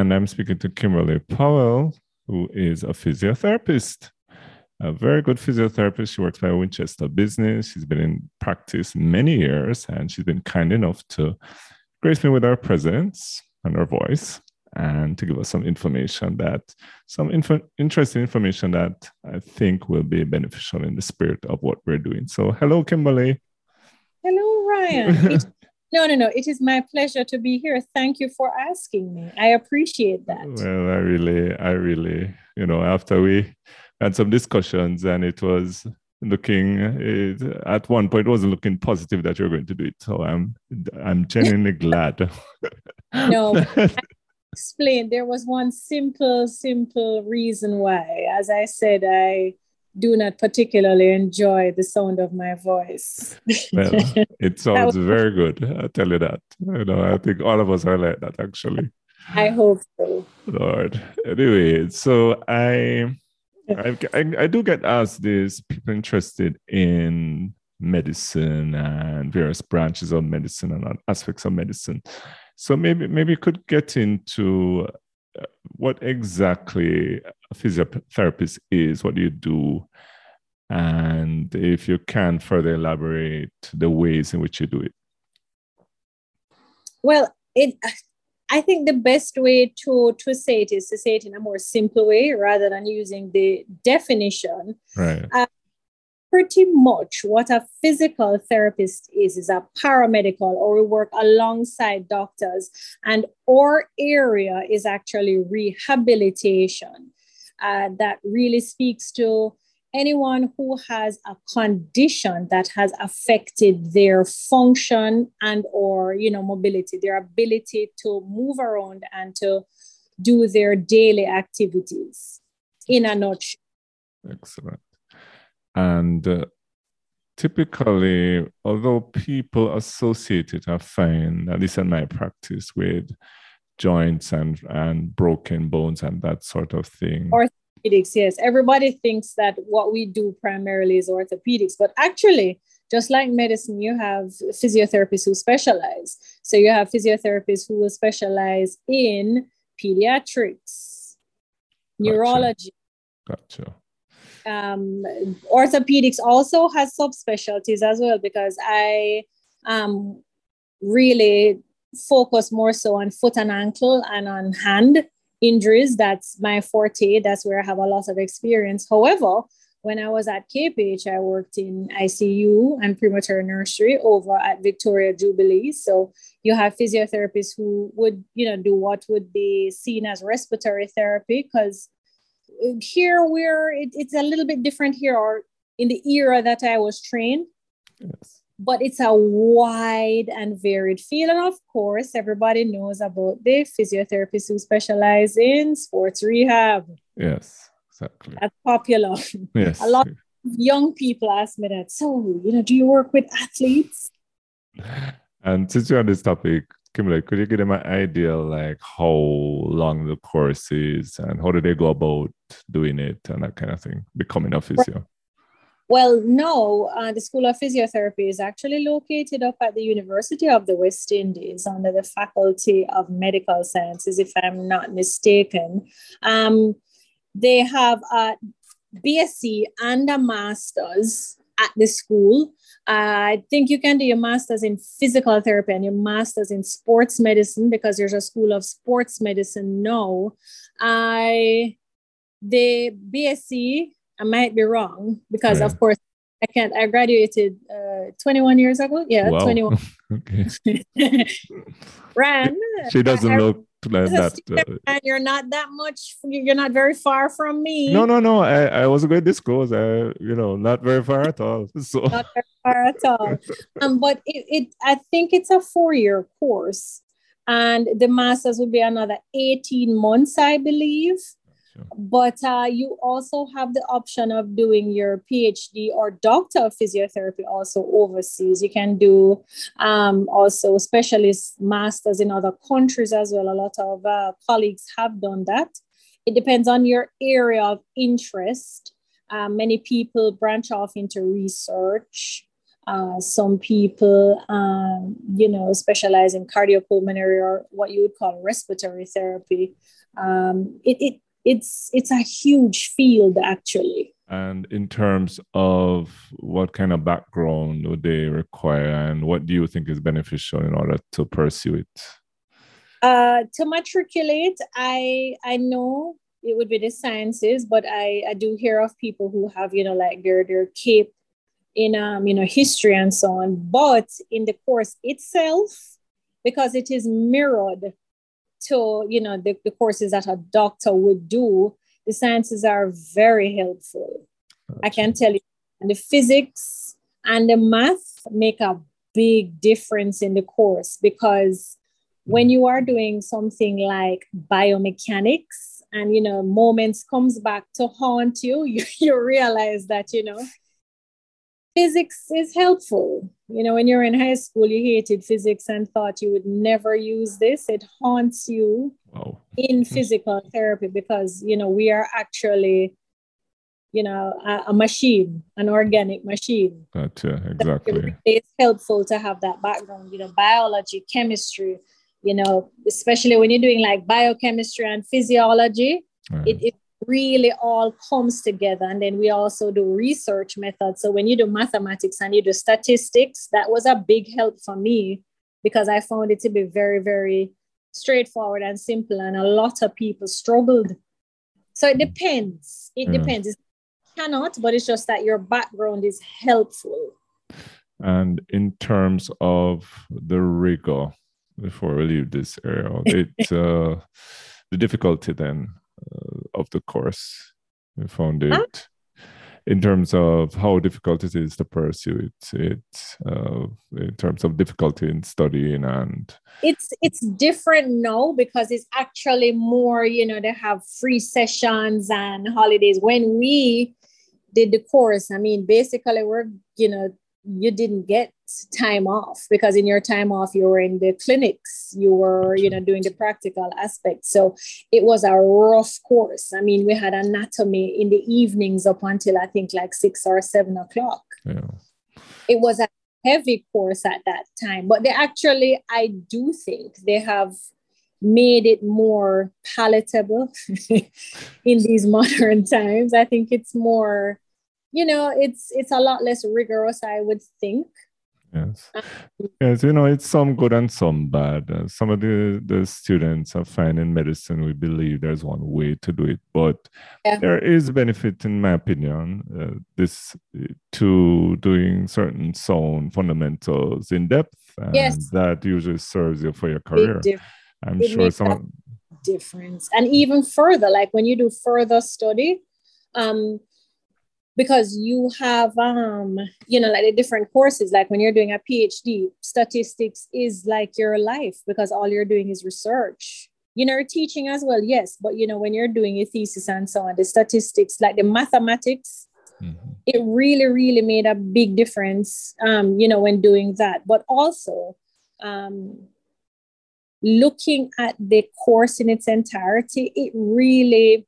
And I'm speaking to Kimberley Powell, who is a physiotherapist, a very good physiotherapist. She works by Winchester Business. She's been in practice many years, and she's been kind enough to grace me with her presence and her voice and to give us some information that some info, interesting information that I think will be beneficial in the spirit of what we're doing. So, hello, Kimberley. Hello, Ryan. no, no, no. It is my pleasure to be here. Thank you for asking me. I appreciate that. Well, I really, I really, you know, after we had some discussions and it was looking it, at one point it wasn't looking positive that you're going to do it so i'm i'm genuinely glad no explain there was one simple simple reason why as i said i do not particularly enjoy the sound of my voice. Well it sounds very good i tell you that. You know i think all of us are like that actually. I hope so. Lord. Anyway so i I, I, do get asked this people interested in medicine and various branches of medicine and aspects of medicine. So maybe maybe you could get into what exactly a physiotherapist is, what do you do, and if you can further elaborate the ways in which you do it. Well, it I think the best way to to say it is to say it in a more simple way rather than using the definition. Right. Uh, pretty much what a physical therapist is is a paramedical or we work alongside doctors and our area is actually rehabilitation uh, that really speaks to anyone who has a condition that has affected their function and or you know mobility their ability to move around and to do their daily activities in a nutshell. Excellent and uh, typically, although people associate it, I find, at least in my practice, with joints and, and broken bones and that sort of thing. Orthopedics, yes. Everybody thinks that what we do primarily is orthopedics, but actually, just like medicine, you have physiotherapists who specialize. So you have physiotherapists who will specialize in pediatrics, neurology. Gotcha um, orthopedics also has subspecialties as well because I um, really focus more so on foot and ankle and on hand injuries. That's my forte. That's where I have a lot of experience. However, when I was at KPH, I worked in ICU and premature nursery over at Victoria Jubilee. So you have physiotherapists who would, you know, do what would be seen as respiratory therapy because here we're it, it's a little bit different here or in the era that I was trained. Yes. But it's a wide and varied field. And of course, everybody knows about the physiotherapists who specialize in sports rehab. Yes, exactly. That's popular. Yes. a lot of young people ask me that. So, you know, do you work with athletes? And since you're on this topic, Kimberley, could you give them an idea like how long the course is and how do they go about doing it and that kind of thing, becoming a physio? Well, no, uh, the School of Physiotherapy is actually located up at the University of the West Indies under the Faculty of Medical Sciences, if I'm not mistaken. Um, they have a BSc and a master's at the school. I think you can do your master's in physical therapy and your master's in sports medicine because there's a school of sports medicine now. I the BSc, I might be wrong because of course I can't. I graduated uh, 21 years ago. Yeah, wow. 21. okay. Ran. She doesn't I, look like that. Uh, and you're not that much. You're not very far from me. No, no, no. I, I was going to disclose. I, you know, not very far at all. So. Not very far at all. um, but it, it, I think it's a four-year course, and the masters will be another 18 months, I believe. But uh, you also have the option of doing your PhD or doctor of physiotherapy also overseas. You can do um, also specialist masters in other countries as well. A lot of uh, colleagues have done that. It depends on your area of interest. Uh, many people branch off into research. Uh, some people, um, you know, specialize in cardiopulmonary or what you would call respiratory therapy. Um, it, it it's it's a huge field actually. And in terms of what kind of background would they require, and what do you think is beneficial in order to pursue it? Uh, to matriculate, I I know it would be the sciences, but I I do hear of people who have you know like their their CAPE in um you know history and so on. But in the course itself, because it is mirrored to you know the, the courses that a doctor would do, the sciences are very helpful. Gotcha. I can tell you, and the physics and the math make a big difference in the course because when mm. you are doing something like biomechanics and you know moments comes back to haunt you you, you realize that you know physics is helpful. You know when you're in high school you hated physics and thought you would never use this. It haunts you wow. in physical therapy because you know we are actually you know a, a machine an organic machine. Gotcha. Exactly. it's helpful to have that background you know biology chemistry you know, especially when you're doing like biochemistry and physiology, mm. it, it really all comes together. And then we also do research methods. So when you do mathematics and you do statistics, that was a big help for me because I found it to be very, very straightforward and simple. And a lot of people struggled. So it depends. It mm. depends. It cannot, but it's just that your background is helpful. And in terms of the rigor, before we leave this area. It uh, the difficulty then of the course. We found it huh? in terms of how difficult it is to pursue it. It uh, in terms of difficulty in studying and it's it's different now because it's actually more. You know, they have free sessions and holidays. When we did the course, I mean, basically we're you know you didn't get time off because in your time off you were in the clinics you were you know doing the practical aspect. So it was a rough course. I mean we had anatomy in the evenings up until i think like six or seven o'clock. Yeah. it was a heavy course at that time but they actually i do think they have made it more palatable in these modern times. I think it's more you know it's it's a lot less rigorous i would think. Yes. Um, yes you know it's some good and some bad. Uh, some of the the students are fine in medicine. We believe there's one way to do it but yeah. there is benefit in my opinion uh, this to doing certain sound fundamentals in depth and yes. that usually serves you for your career. i'm it sure some difference. And even further like when you do further study um because you have um you know like the different courses. Like when you're doing a phd statistics is like your life because all you're doing is research. You know teaching as well yes but you know when you're doing a thesis and so on the statistics like the mathematics mm-hmm. it really really made a big difference um you know when doing that. But also um looking at the course in its entirety it really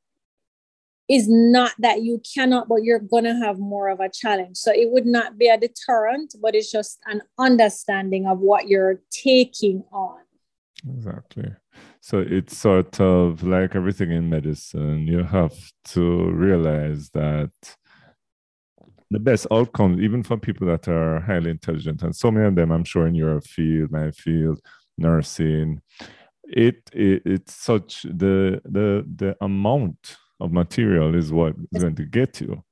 is not that you cannot, but you're going to have more of a challenge. So it would not be a deterrent, but it's just an understanding of what you're taking on. Exactly. So it's sort of like everything in medicine, you have to realize that the best outcomes, even for people that are highly intelligent, and so many of them, I'm sure, in your field, my field, nursing, it, it it's such the the the amount of material is what is going to get you.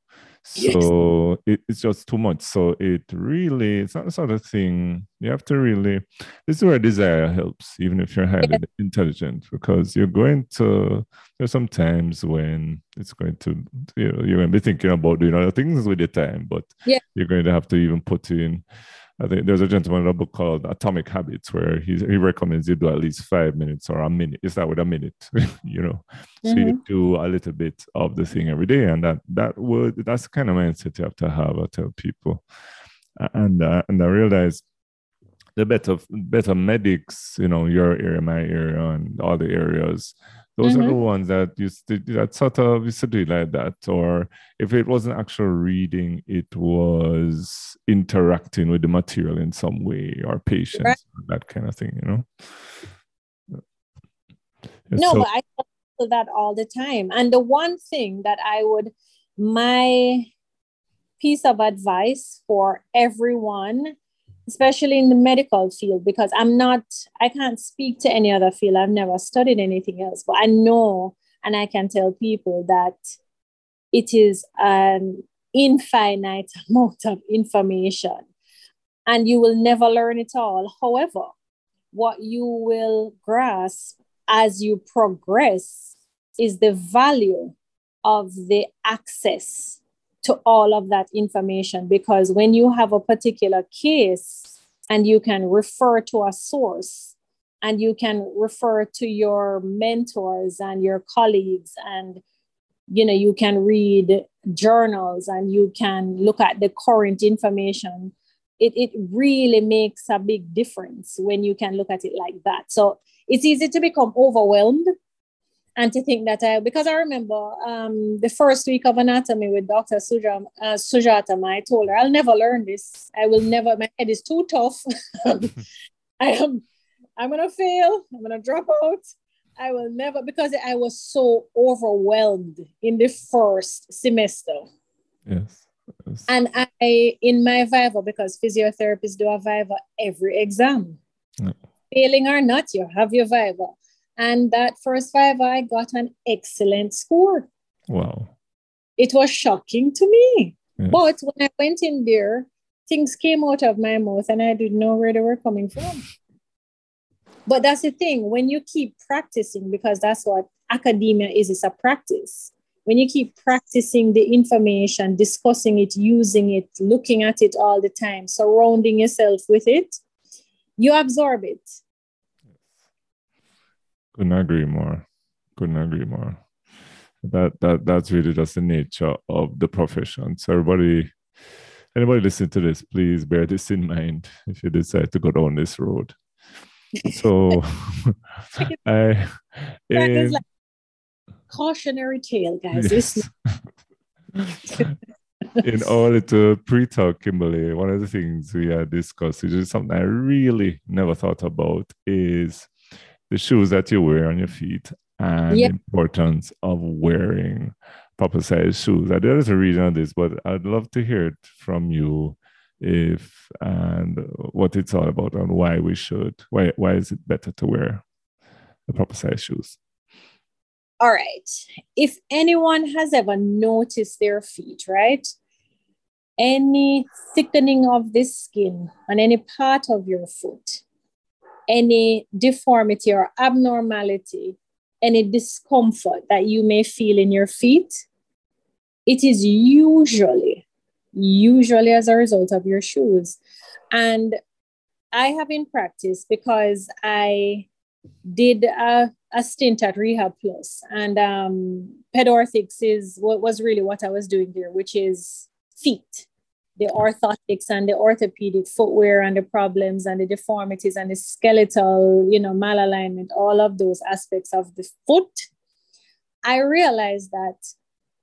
So yes. it, it's just too much. So it really, it's not the sort of thing you have to really, this is where desire helps, even if you're highly yeah. intelligent, because you're going to, there's some times when it's going to, you know, you're going to be thinking about doing other things with your time, but yeah. you're going to have to even put in I think there's a gentleman in a book called Atomic Habits where he he recommends you do at least five minutes or a minute. Is that with a minute, you know? Mm-hmm. So you mm-hmm. do a little bit of the thing every day, and that that would that's the kind of mindset you have to have. I tell people, and uh, and I realize the better better medics, you know, your area, my area, and all the areas, those mm-hmm. are the mm-hmm. ones that used to that sort of used to do like that. Or if it wasn't actual reading, it was interacting with the material in some way or patience, right. that kind of thing, you know. No, so, but I do that all the time. And the one thing that I would my piece of advice for everyone especially in the medical field because i'm not i can't speak to any other field. I've never studied anything else but i know and i can tell people that it is an infinite amount of information and you will never learn it all. However what you will grasp as you progress is the value of the access to all of that information because when you have a particular case and you can refer to a source and you can refer to your mentors and your colleagues and you know you can read journals and you can look at the current information it, it really makes a big difference when you can look at it like that. So it's easy to become overwhelmed and to think that I, because I remember um, the first week of anatomy with Dr. Suja, uh, Sujata, I told her, I'll never learn this. I will never, my head is too tough. I am, I'm going to fail. I'm going to drop out. I will never, because I was so overwhelmed in the first semester. Yes. yes. And I, in my Viva, because physiotherapists do a Viva every exam, yeah. failing or not, you have your Viva and that first five, I got an excellent score. Wow. It was shocking to me. Yes. But when I went in there, things came out of my mouth and I didn't know where they were coming from. But that's the thing, when you keep practicing, because that's what academia is, it's a practice. When you keep practicing the information, discussing it, using it, looking at it all the time, surrounding yourself with it, you absorb it couldn't agree more. Couldn't agree more. That that that's really just the nature of the profession. So everybody, anybody listening to this, please bear this in mind if you decide to go down this road. So I um, like cautionary tale, guys. Yes. in order to pre-talk Kimberley, one of the things we had discussed, which is something I really never thought about, is the shoes that you wear on your feet and the importance of wearing proper size shoes. There is a reason on this, but I'd love to hear it from you if and what it's all about and why we should why why is it better to wear the proper size shoes? All right. If anyone has ever noticed their feet right? Any thickening of the skin on any part of your foot any deformity or abnormality, any discomfort that you may feel in your feet, it is usually, usually as a result of your shoes. And I have in practice because I did a, a stint at Rehab Plus, and um, pedorthics is what was really what I was doing there, which is feet the orthotics and the orthopedic footwear and the problems and the deformities and the skeletal, you know, malalignment, all of those aspects of the foot, I realized that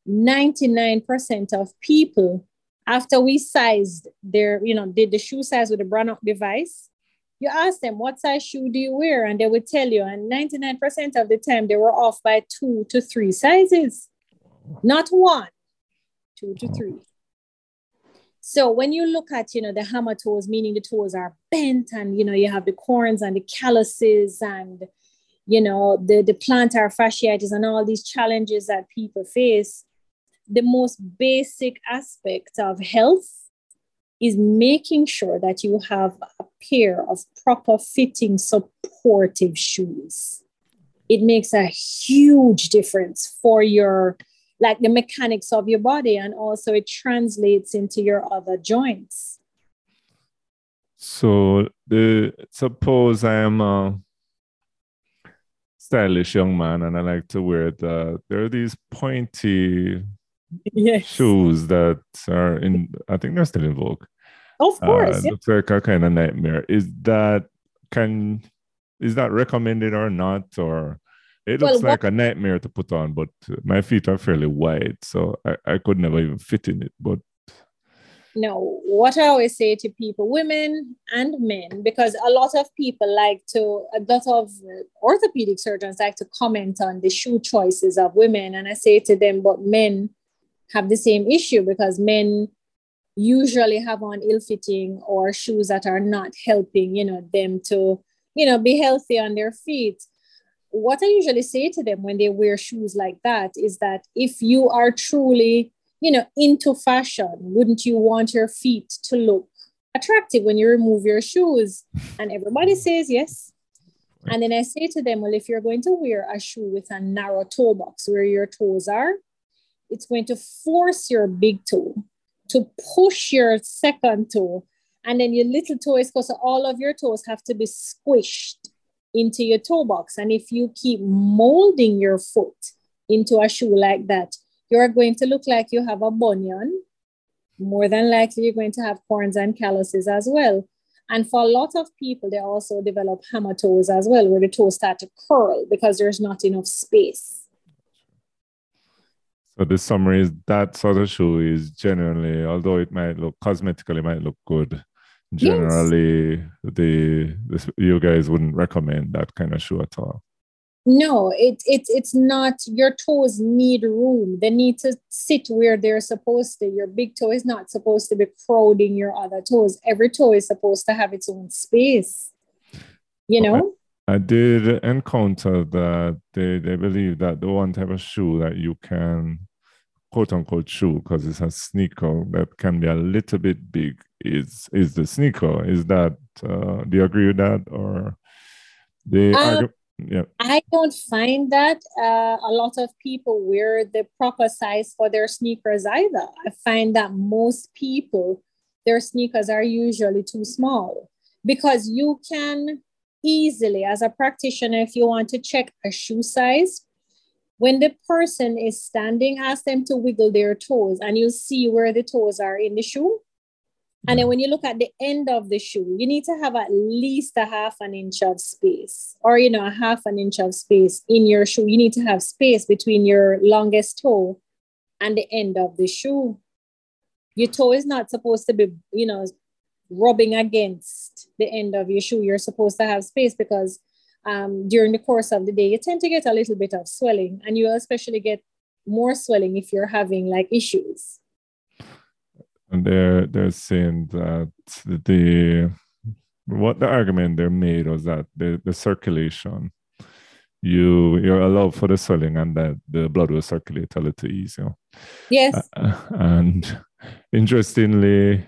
99% of people, after we sized their, you know, did the shoe size with the Brannock device, you ask them, what size shoe do you wear? And they would tell you. And 99% of the time, they were off by two to three sizes, not one, two to three. So when you look at, you know, the hammer toes, meaning the toes are bent and, you know, you have the corns and the calluses and, you know, the, the plantar fasciitis and all these challenges that people face, the most basic aspect of health is making sure that you have a pair of proper fitting supportive shoes. It makes a huge difference for your like the mechanics of your body and also it translates into your other joints so the suppose i am a stylish young man and i like to wear the there are these pointy yes. shoes that are in i think they're still in vogue of course uh, yeah. looks like a kind of nightmare is that can is that recommended or not or it looks well, like what, a nightmare to put on, but my feet are fairly wide, so I, I could never even fit in it. But no, what I always say to people, women and men, because a lot of people like to, a lot of orthopedic surgeons like to comment on the shoe choices of women. And I say to them, but men have the same issue because men usually have on ill-fitting or shoes that are not helping, you know, them to, you know, be healthy on their feet. What I usually say to them when they wear shoes like that is that if you are truly you know, into fashion, wouldn't you want your feet to look attractive when you remove your shoes? And everybody says yes. And then I say to them, well, if you're going to wear a shoe with a narrow toe box where your toes are, it's going to force your big toe to push your second toe. And then your little toe is because all of your toes have to be squished into your toe box. And if you keep molding your foot into a shoe like that, you're going to look like you have a bunion. More than likely, you're going to have corns and calluses as well. And for a lot of people, they also develop hammer toes as well, where the toes start to curl because there's not enough space. So the summary is that sort of shoe is generally, although it might look cosmetically might look good, generally yes. the, the you guys wouldn't recommend that kind of shoe at all. No, it, it, it's not. Your toes need room. They need to sit where they're supposed to. Your big toe is not supposed to be crowding your other toes. Every toe is supposed to have its own space. You know? I, I did encounter that they, they believe that the one type of shoe that you can quote unquote shoe because it's a sneaker that can be a little bit big is is the sneaker. Is that uh, do you agree with that or the um, yeah. I don't find that uh, a lot of people wear the proper size for their sneakers either. I find that most people, their sneakers are usually too small because you can easily, as a practitioner, if you want to check a shoe size, when the person is standing, ask them to wiggle their toes and you'll see where the toes are in the shoe. And then hmm. when you look at the end of the shoe, you need to have at least a half an inch of space or, you know, a half an inch of space in your shoe. You need to have space between your longest toe and the end of the shoe. Your toe is not supposed to be, you know, rubbing against the end of your shoe. You're supposed to have space because um, during the course of the day, you tend to get a little bit of swelling and you especially get more swelling if you're having like issues. And they're they're saying that the what the argument they made was that the, the circulation you you're allowed for the swelling and that the blood will circulate a little easier. Yes. Uh, and interestingly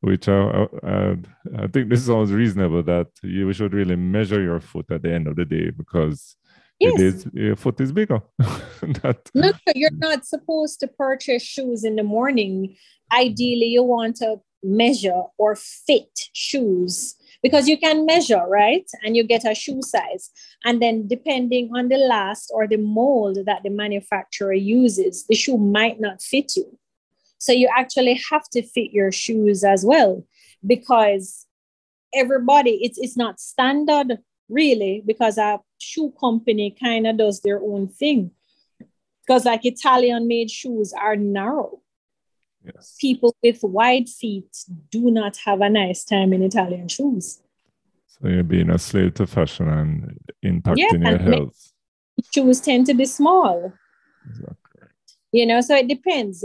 which I, I, I think this sounds reasonable that you should really measure your foot at the end of the day because yes. it is your foot is bigger that, no you're not supposed to purchase shoes in the morning ideally you want to measure or fit shoes because you can measure, right? And you get a shoe size. And then, depending on the last or the mold that the manufacturer uses, the shoe might not fit you. So, you actually have to fit your shoes as well because everybody, it's, it's not standard really because a shoe company kind of does their own thing. Because, like Italian made shoes are narrow Yes. People with wide feet do not have a nice time in Italian shoes. So you're being a slave to fashion and impacting yeah, your health. Shoes tend to be small. Exactly. You know, so it depends.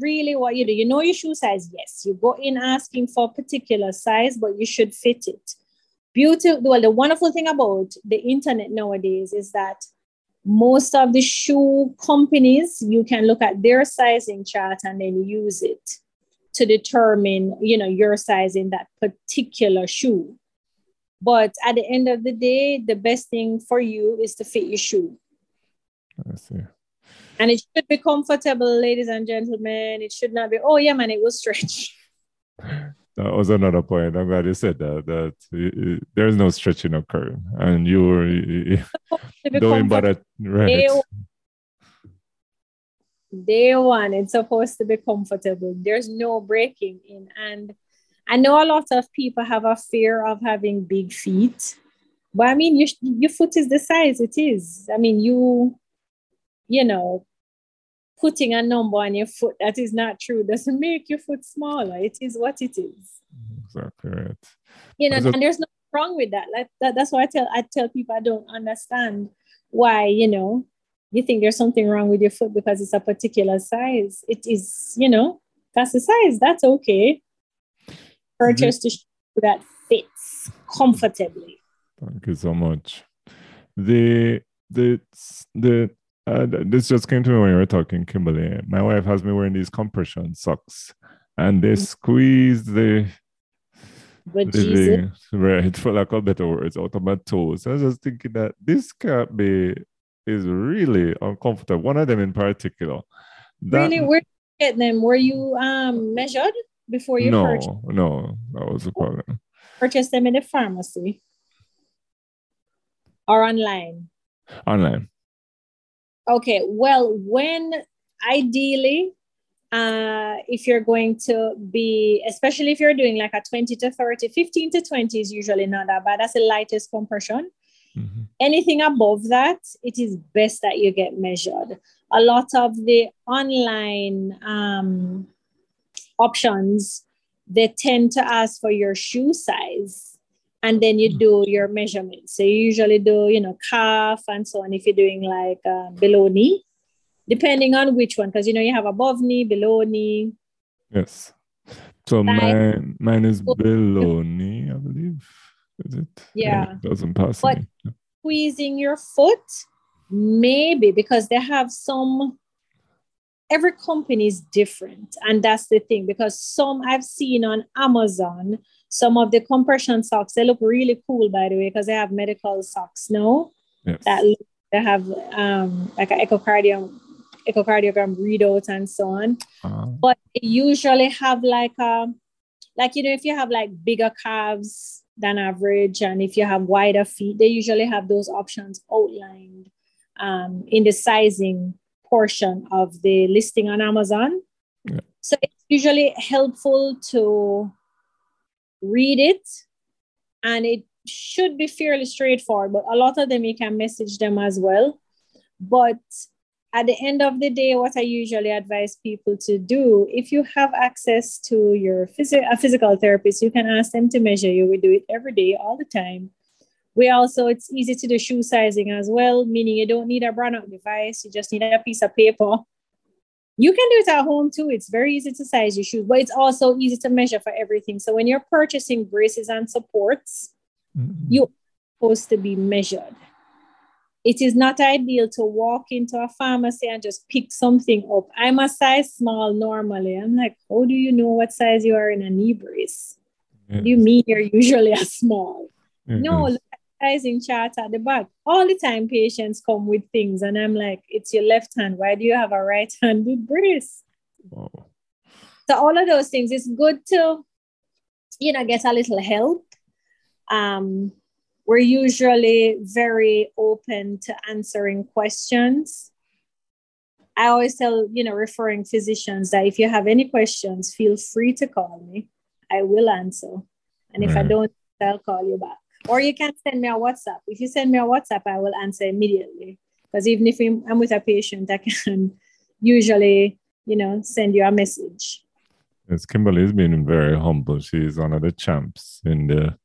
Really, what you do, you know your shoe size. Yes, you go in asking for a particular size, but you should fit it. Beautiful. Well, the wonderful thing about the internet nowadays is that most of the shoe companies you can look at their sizing chart and then use it to determine you know your size in that particular shoe but at the end of the day the best thing for you is to fit your shoe I see. And it should be comfortable ladies and gentlemen it should not be oh yeah man it will stretch that was another point. I'm glad you said that. That there's no stretching occurring, and you were doing better. Right. Day, day one, it's supposed to be comfortable. There's no breaking in, and I know a lot of people have a fear of having big feet, But I mean, your, your foot is the size it is. I mean, you, you know, putting a number on your foot that is not true doesn't make your foot smaller. It is what it is. Exactly right. You know, and there's nothing wrong with that. Like that, that's why I tell I tell people I don't understand why, you know, you think there's something wrong with your foot because it's a particular size. It is, you know, that's the size. That's okay. Purchase mm-hmm. the that fits comfortably. Thank you so much. The the the uh, this just came to me when you were talking, Kimberley. My wife has me wearing these compression socks, and they mm-hmm. squeeze the but living, right for lack of better words out of my toes. I was just thinking that this can't be is really uncomfortable. One of them in particular. That, really, where you get them? Were you um measured before you no, purchased? No, that was the problem. Purchase them in the pharmacy or online? Online. Okay, well, when ideally, uh, if you're going to be, especially if you're doing like a 20 to 30, 15 to 20 is usually not that bad. That's the lightest compression. Mm-hmm. Anything above that, it is best that you get measured. A lot of the online um, options, they tend to ask for your shoe size and then you mm. do your measurements. So you usually do, you know, calf and so on if you're doing like uh, below knee, depending on which one, because you know you have above knee, below knee. Yes. So mine, mine is below knee, I believe. Is it? Yeah. It doesn't pass but me. Squeezing your foot, maybe because they have some. Every company is different, and that's the thing. Because some I've seen on Amazon, some of the compression socks they look really cool, by the way, because they have medical socks. No, yes. that they have um, like an echocardiogram, echocardiogram readout and so on. Uh-huh. But they usually have like a, like you know, if you have like bigger calves than average, and if you have wider feet, they usually have those options outlined um, in the sizing portion of the listing on Amazon. Yeah. So it's usually helpful to read it and it should be fairly straightforward but a lot of them you can message them as well. But at the end of the day what i usually advise people to do if you have access to your phys- a physical therapist you can ask them to measure you. We do it every day all the time. We also it's easy to do shoe sizing as well meaning you don't need a Brannock device you just need a piece of paper you can do it at home too. It's very easy to size your shoes, but it's also easy to measure for everything. So when you're purchasing braces and supports, mm-hmm. you're supposed to be measured. It is not ideal to walk into a pharmacy and just pick something up. I'm a size small normally. I'm like, how do you know what size you are in a knee brace? Yes. Do you mean you're usually a small? Mm-hmm. No, sizing chart at the back. All the time, patients come with things, and I'm like, it's your left hand. Why do you have a right handed brace? Wow. So, all of those things, it's good to, you know, get a little help. Um, we're usually very open to answering questions. I always tell, you know, referring physicians that if you have any questions, feel free to call me. I will answer. And if I don't, I'll call you back. Or you can send me a WhatsApp. If you send me a WhatsApp, I will answer immediately. Because even if I'm with a patient, I can usually, you know, send you a message. Yes, Kimberley's been very humble. She's one of the champs in the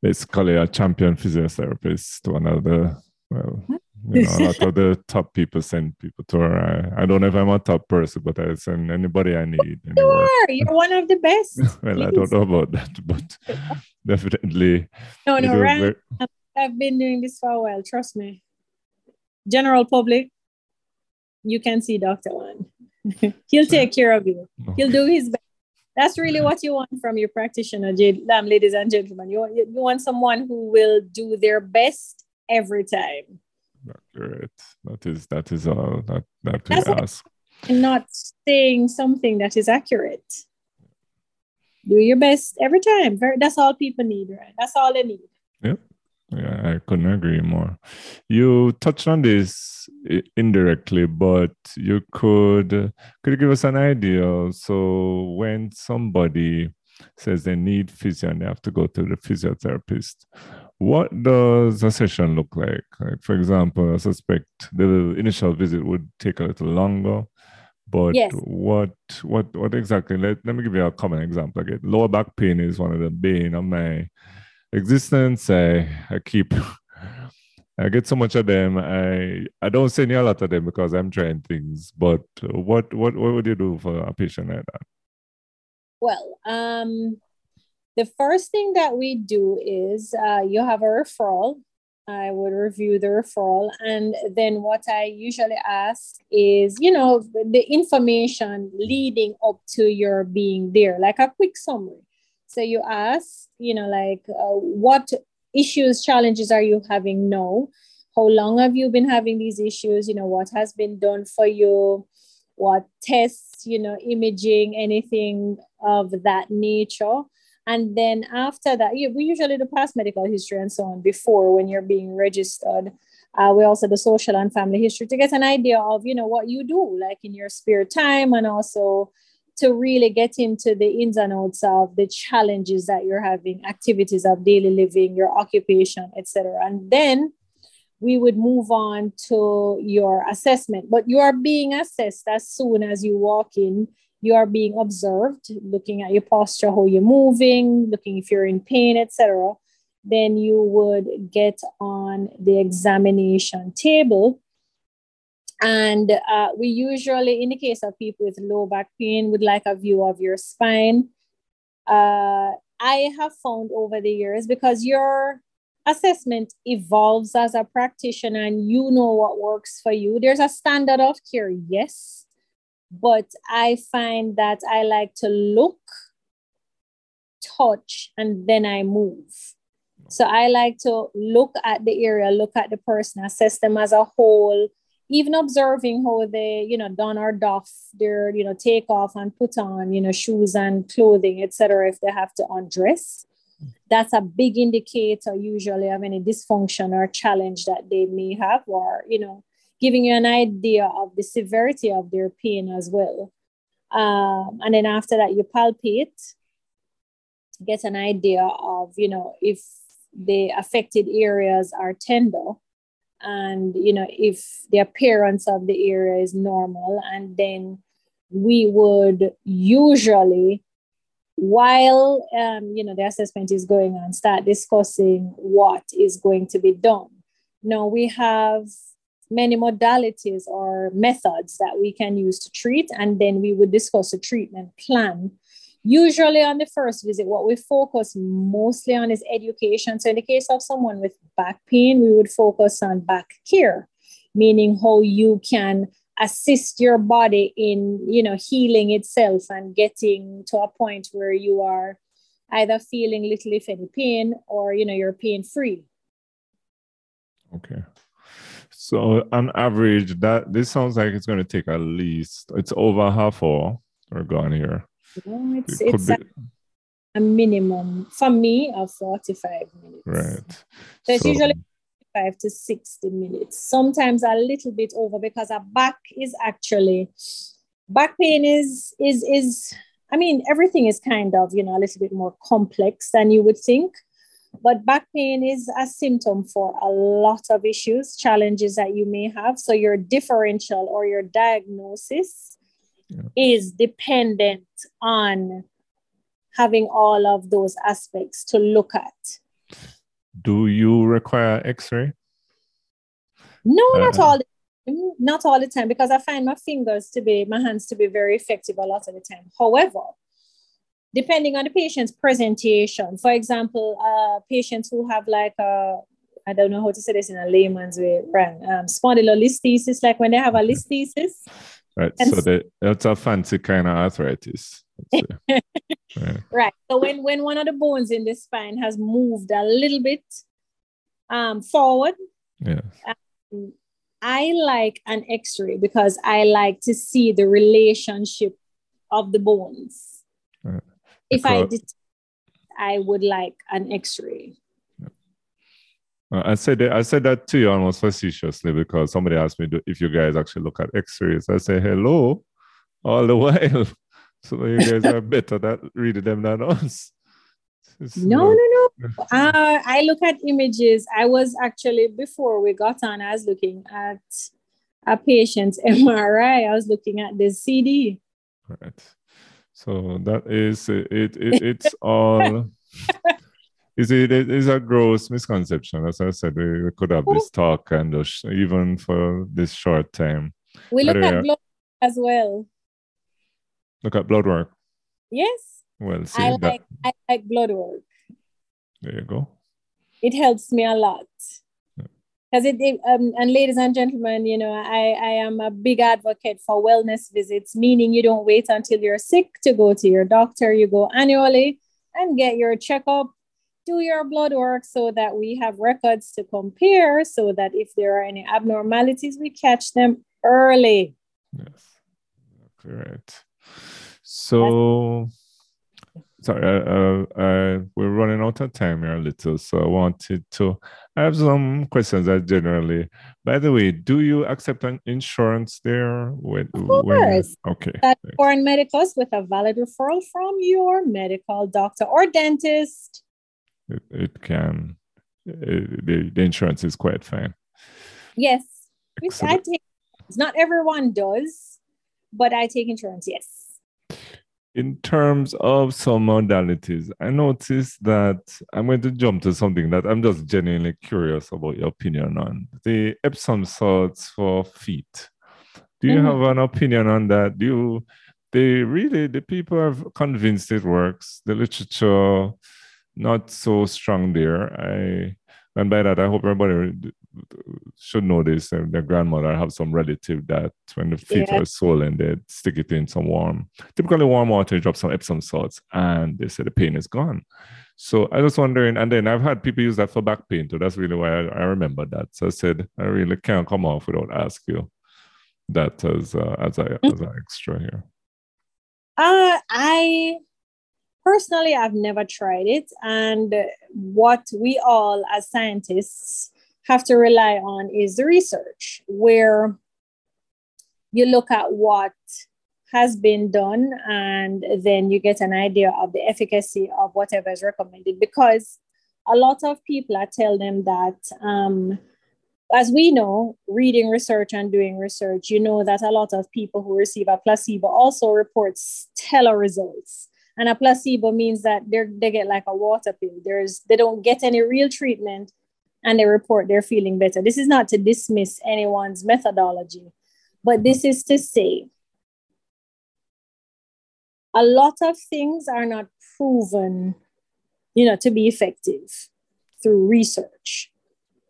basically a champion physiotherapist, one of the well, you know, a lot of the top people send people to her. I, I don't know if I'm a top person, but I send anybody I need. You are. You're one of the best. well, Please. I don't know about that, but definitely. No, no, right. Very... I've been doing this for a while. Trust me. General public, you can see Dr. One. He'll take care of you. Okay. He'll do his best. That's really what you want from your practitioner, ladies and gentlemen. You, you want someone who will do their best every time. Accurate. That is that is all that that we That's ask. And not saying something that is accurate. Do your best every time. That's all people need, right? That's all they need. Yep. Yeah, I couldn't agree more. You touched on this indirectly, but you could could you give us an idea? So when somebody says they need physio and they have to go to the physiotherapist. What does a session look like? Like, for example, I suspect the initial visit would take a little longer. But yes. what what what exactly? Let, let me give you a common example again. Lower back pain is one of the bane of my existence. I I keep I get so much of them. I I don't send you a lot of them because I'm trying things. But what what what would you do for a patient like that? Well, um, the first thing that we do is uh, you have a referral. I would review the referral, and then what I usually ask is, you know, the information leading up to your being there, like a quick summary. So you ask, you know, like uh, what issues, challenges are you having now? How long have you been having these issues? You know, what has been done for you? What tests, you know, imaging, anything of that nature. And then after that, yeah, we usually do past medical history and so on before when you're being registered. Uh, we also do social and family history to get an idea of, you know, what you do like in your spare time and also to really get into the ins and outs of the challenges that you're having, activities of daily living, your occupation, etc. And then we would move on to your assessment. But you are being assessed as soon as you walk in. You are being observed, looking at your posture, how you're moving, looking if you're in pain, etc. Then you would get on the examination table and uh, we usually, in the case of people with low back pain, would like a view of your spine. Uh, I have found over the years because your assessment evolves as a practitioner and you know what works for you. There's a standard of care, yes, but I find that I like to look, touch, and then I move. So I like to look at the area, look at the person, assess them as a whole even observing how they, you know, don or doff their, you know, take off and put on, you know, shoes and clothing, etc. If they have to undress, that's a big indicator usually of any dysfunction or challenge that they may have, or you know, giving you an idea of the severity of their pain as well. Um, and then after that, you palpate, get an idea of, you know, if the affected areas are tender and you know if the appearance of the area is normal and then we would usually while um, you know the assessment is going on start discussing what is going to be done now we have many modalities or methods that we can use to treat and then we would discuss a treatment plan Usually, on the first visit, what we focus mostly on is education. So, in the case of someone with back pain, we would focus on back care, meaning how you can assist your body in you know healing itself and getting to a point where you are either feeling little if any pain or you know you're pain free okay so on average that this sounds like it's going to take at least it's over half hour we're going here no, it's it it's a, a, minimum for me of 45 minutes. Right. So it's so, usually five to 60 minutes. Sometimes a little bit over because our back is actually back pain is is is I mean everything is kind of, you know, a little bit more complex than you would think. But back pain is a symptom for a lot of issues, challenges that you may have. So your differential or your diagnosis yeah. is dependent on having all of those aspects to look at. Do you require X-ray? No, uh, not all. Not all the time because I find my fingers to be, my hands to be very effective a lot of the time. However, depending on the patient's presentation, for example, uh, patients who have like a I don't know how to say this in a layman's way, right? Um, spondylolisthesis, like when they have a listhesis, Right. And so that, that's a fancy kind of arthritis. right. right. So when, when one of the bones in the spine has moved a little bit um, forward, yeah. Um, I like an x-ray because I like to see the relationship of the bones. Right. If I did, I would like an x-ray. I said that, I said that to you almost facetiously because somebody asked me if you guys actually look at X-rays. I say hello all the while. So you guys are better at reading them than us. no, no, no. Uh, I look at images. I was actually, before we got on, I was looking at a patient's MRI. I was looking at the CD. Right. So that is it. it, it's all. is it is a gross misconception. As I said, we, we could have this talk and even for this short time. We look at blood as well. Look at blood work. Yes. Well, see I that. like I like blood work. There you go. It helps me a lot because it, it um, and ladies and gentlemen you know I, I am a big advocate for wellness visits meaning you don't wait until you're sick to go to your doctor you go annually and get your checkup do your blood work so that we have records to compare so that if there are any abnormalities we catch them early yes correct so sorry, uh, uh, we're running out of time here a little, so I wanted to. I have some questions that generally. By the way, do you accept an insurance there? When, of course. When, okay. That foreign medicals with a valid referral from your medical doctor or dentist. It, it can. It, the, the insurance is quite fine. Yes, which I take. Not everyone does, but I take insurance. Yes in terms of some modalities, I noticed that I'm going to jump to something that I'm just genuinely curious about your opinion on the Epsom salts for feet. Do you mm-hmm. have an opinion on that? Do you, they really, the people are convinced it works. The literature, not so strong there. I, and by that, I hope everybody should know this. Uh, their grandmother have some relative that when the feet yeah. are swollen, they stick it in some warm, typically warm water, drop some Epsom salts, and they say the pain is gone. So I was wondering, and then I've had people use that for back pain too. That's really why I, I remember that. So I said I really can't come off without ask you that as uh, as a mm-hmm. as an extra here. Uh, I personally I've never tried it, and what we all as scientists have to rely on is the research, where you look at what has been done and then you get an idea of the efficacy of whatever is recommended. Because a lot of people I tell them that um, as we know reading research and doing research you know that a lot of people who receive a placebo also report stellar results. And a placebo means that they they get like a water pill. There's they don't get any real treatment and they report they're feeling better. This is not to dismiss anyone's methodology, but this is to say a lot of things are not proven, you know, to be effective through research.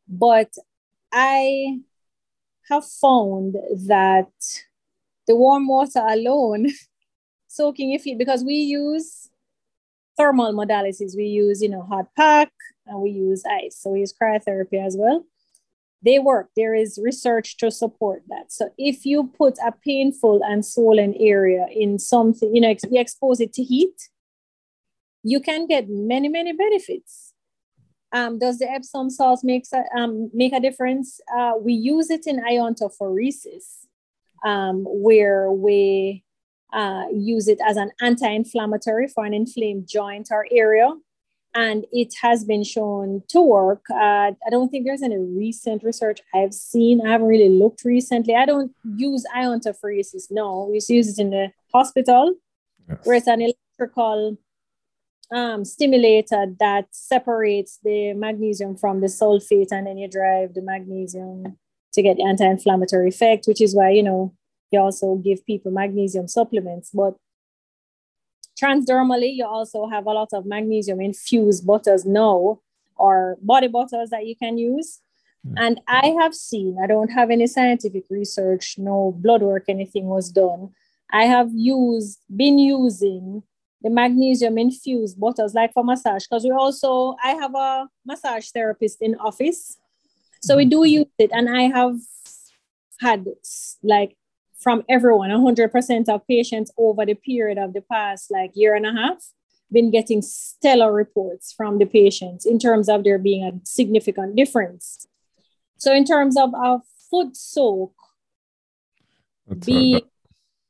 But I have found that the warm water alone, soaking your feet, because we use thermal modalities. We use, you know, hot pack, and we use ice. So we use cryotherapy as well. They work. There is research to support that. So if you put a painful and swollen area in something, you know, you expose it to heat, you can get many, many benefits. Um, does the Epsom salt make a, um, make a difference? Uh, we use it in iontophoresis, um, where we uh, use it as an anti-inflammatory for an inflamed joint or area and it has been shown to work. Uh, I don't think there's any recent research I've seen. I haven't really looked recently. I don't use iontophoresis. No, we use it in the hospital, yes. where it's an electrical um, stimulator that separates the magnesium from the sulfate, and then you drive the magnesium to get the anti-inflammatory effect, which is why you know you also give people magnesium supplements. But Transdermally, you also have a lot of magnesium infused butters now, or body butters that you can use. Mm. And I have seen, I don't have any scientific research, no blood work, anything was done. I have used, been using the magnesium infused butters like for massage because we also, I have a massage therapist in office. So we do use it. And I have had like from everyone, 100% of patients over the period of the past like year and a half been getting stellar reports from the patients in terms of there being a significant difference. So in terms of our foot soak, be,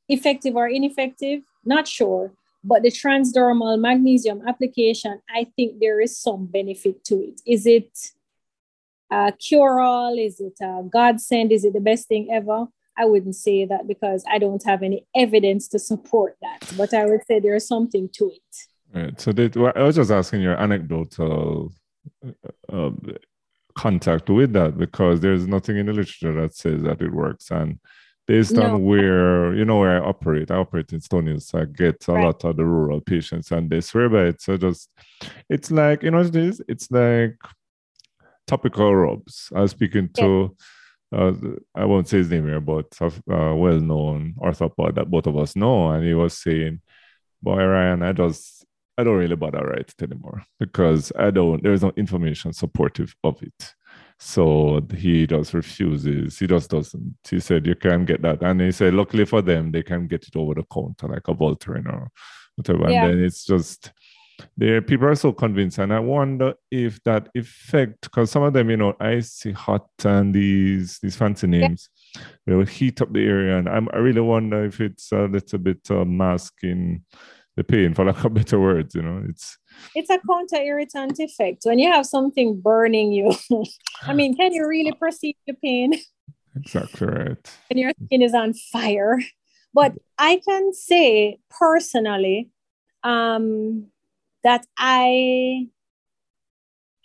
effective or ineffective, not sure. But the transdermal magnesium application, I think there is some benefit to it. Is it a cure all? Is it a godsend? Is it the best thing ever? I wouldn't say that because I don't have any evidence to support that. But I would say there's something to it. Right. So they, I was just asking your anecdotal uh, um, contact with that because there's nothing in the literature that says that it works. And based no. on where you know where I operate, I operate in Stony, so I get a right. lot of the rural patients, and they swear by it. So just it's like you know it is. It's like topical rubs. I was speaking to. Uh, I won't say his name here, but a uh, well-known orthopod that both of us know, and he was saying, "Boy, Ryan, I just I don't really bother write it anymore because I don't. There is no information supportive of it." So he just refuses. He just doesn't. He said you can't get that, and he said, luckily for them, they can get it over the counter like a Voltaren or whatever. Yeah. And then it's just there. People are so convinced, and I wonder if that effect, because some of them, you know, icy hot and these these fancy names, yeah. they will heat up the area, and I'm, I really wonder if it's a little bit uh, masking the pain, for lack of better words. You know, it's it's a counter irritant effect when you have something burning you. I mean, can you really perceive the pain? Exactly right. And your skin is on fire. But I can say personally um, that I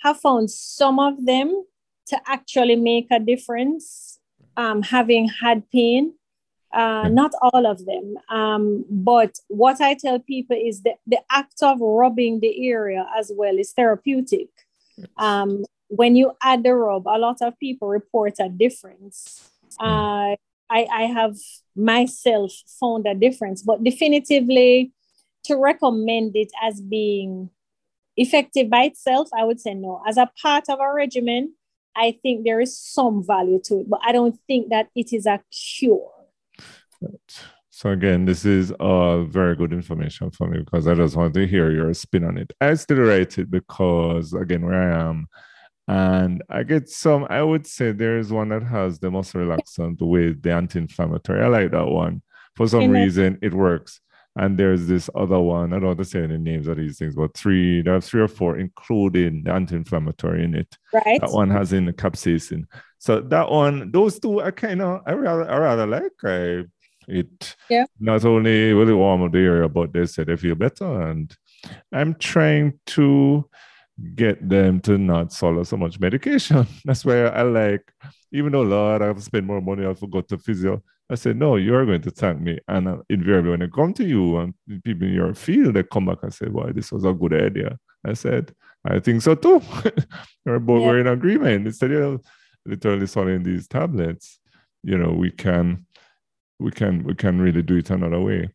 have found some of them to actually make a difference, um, having had pain. Uh, not all of them. Um, but what I tell people is that the act of rubbing the area as well is therapeutic. Um, when you add the rub, a lot of people report a difference. Uh, I, I have myself found a difference, but definitively to recommend it as being effective by itself, I would say no. As a part of a regimen, I think there is some value to it, but I don't think that it is a cure. Right. So again, this is uh, very good information for me because I just want to hear your spin on it. I still write it because again, where I am, and I get some. I would say there is one that has the muscle relaxant with the anti-inflammatory. I like that one. For some reason, it works. And there's this other one. I don't want to say any names of these things, but three. There are three or four, including the anti-inflammatory in it. Right. That one has in the capsaicin. So that one, those two, I kind of, I rather, I rather like. I it yeah. not only will it warm up the area, but they said they feel better. And I'm trying to get them to not swallow so much medication. That's where I like, even though Lord, I have to spend more money, I forgot to physio. I said, no, you're going to thank me. And uh, invariably, when I come to you and people in your field, they come back and say, well, this was a good idea. I said, I think so too. we're both yeah. in agreement. Instead of literally swallowing these tablets, you know, we can we can we can really do it another way.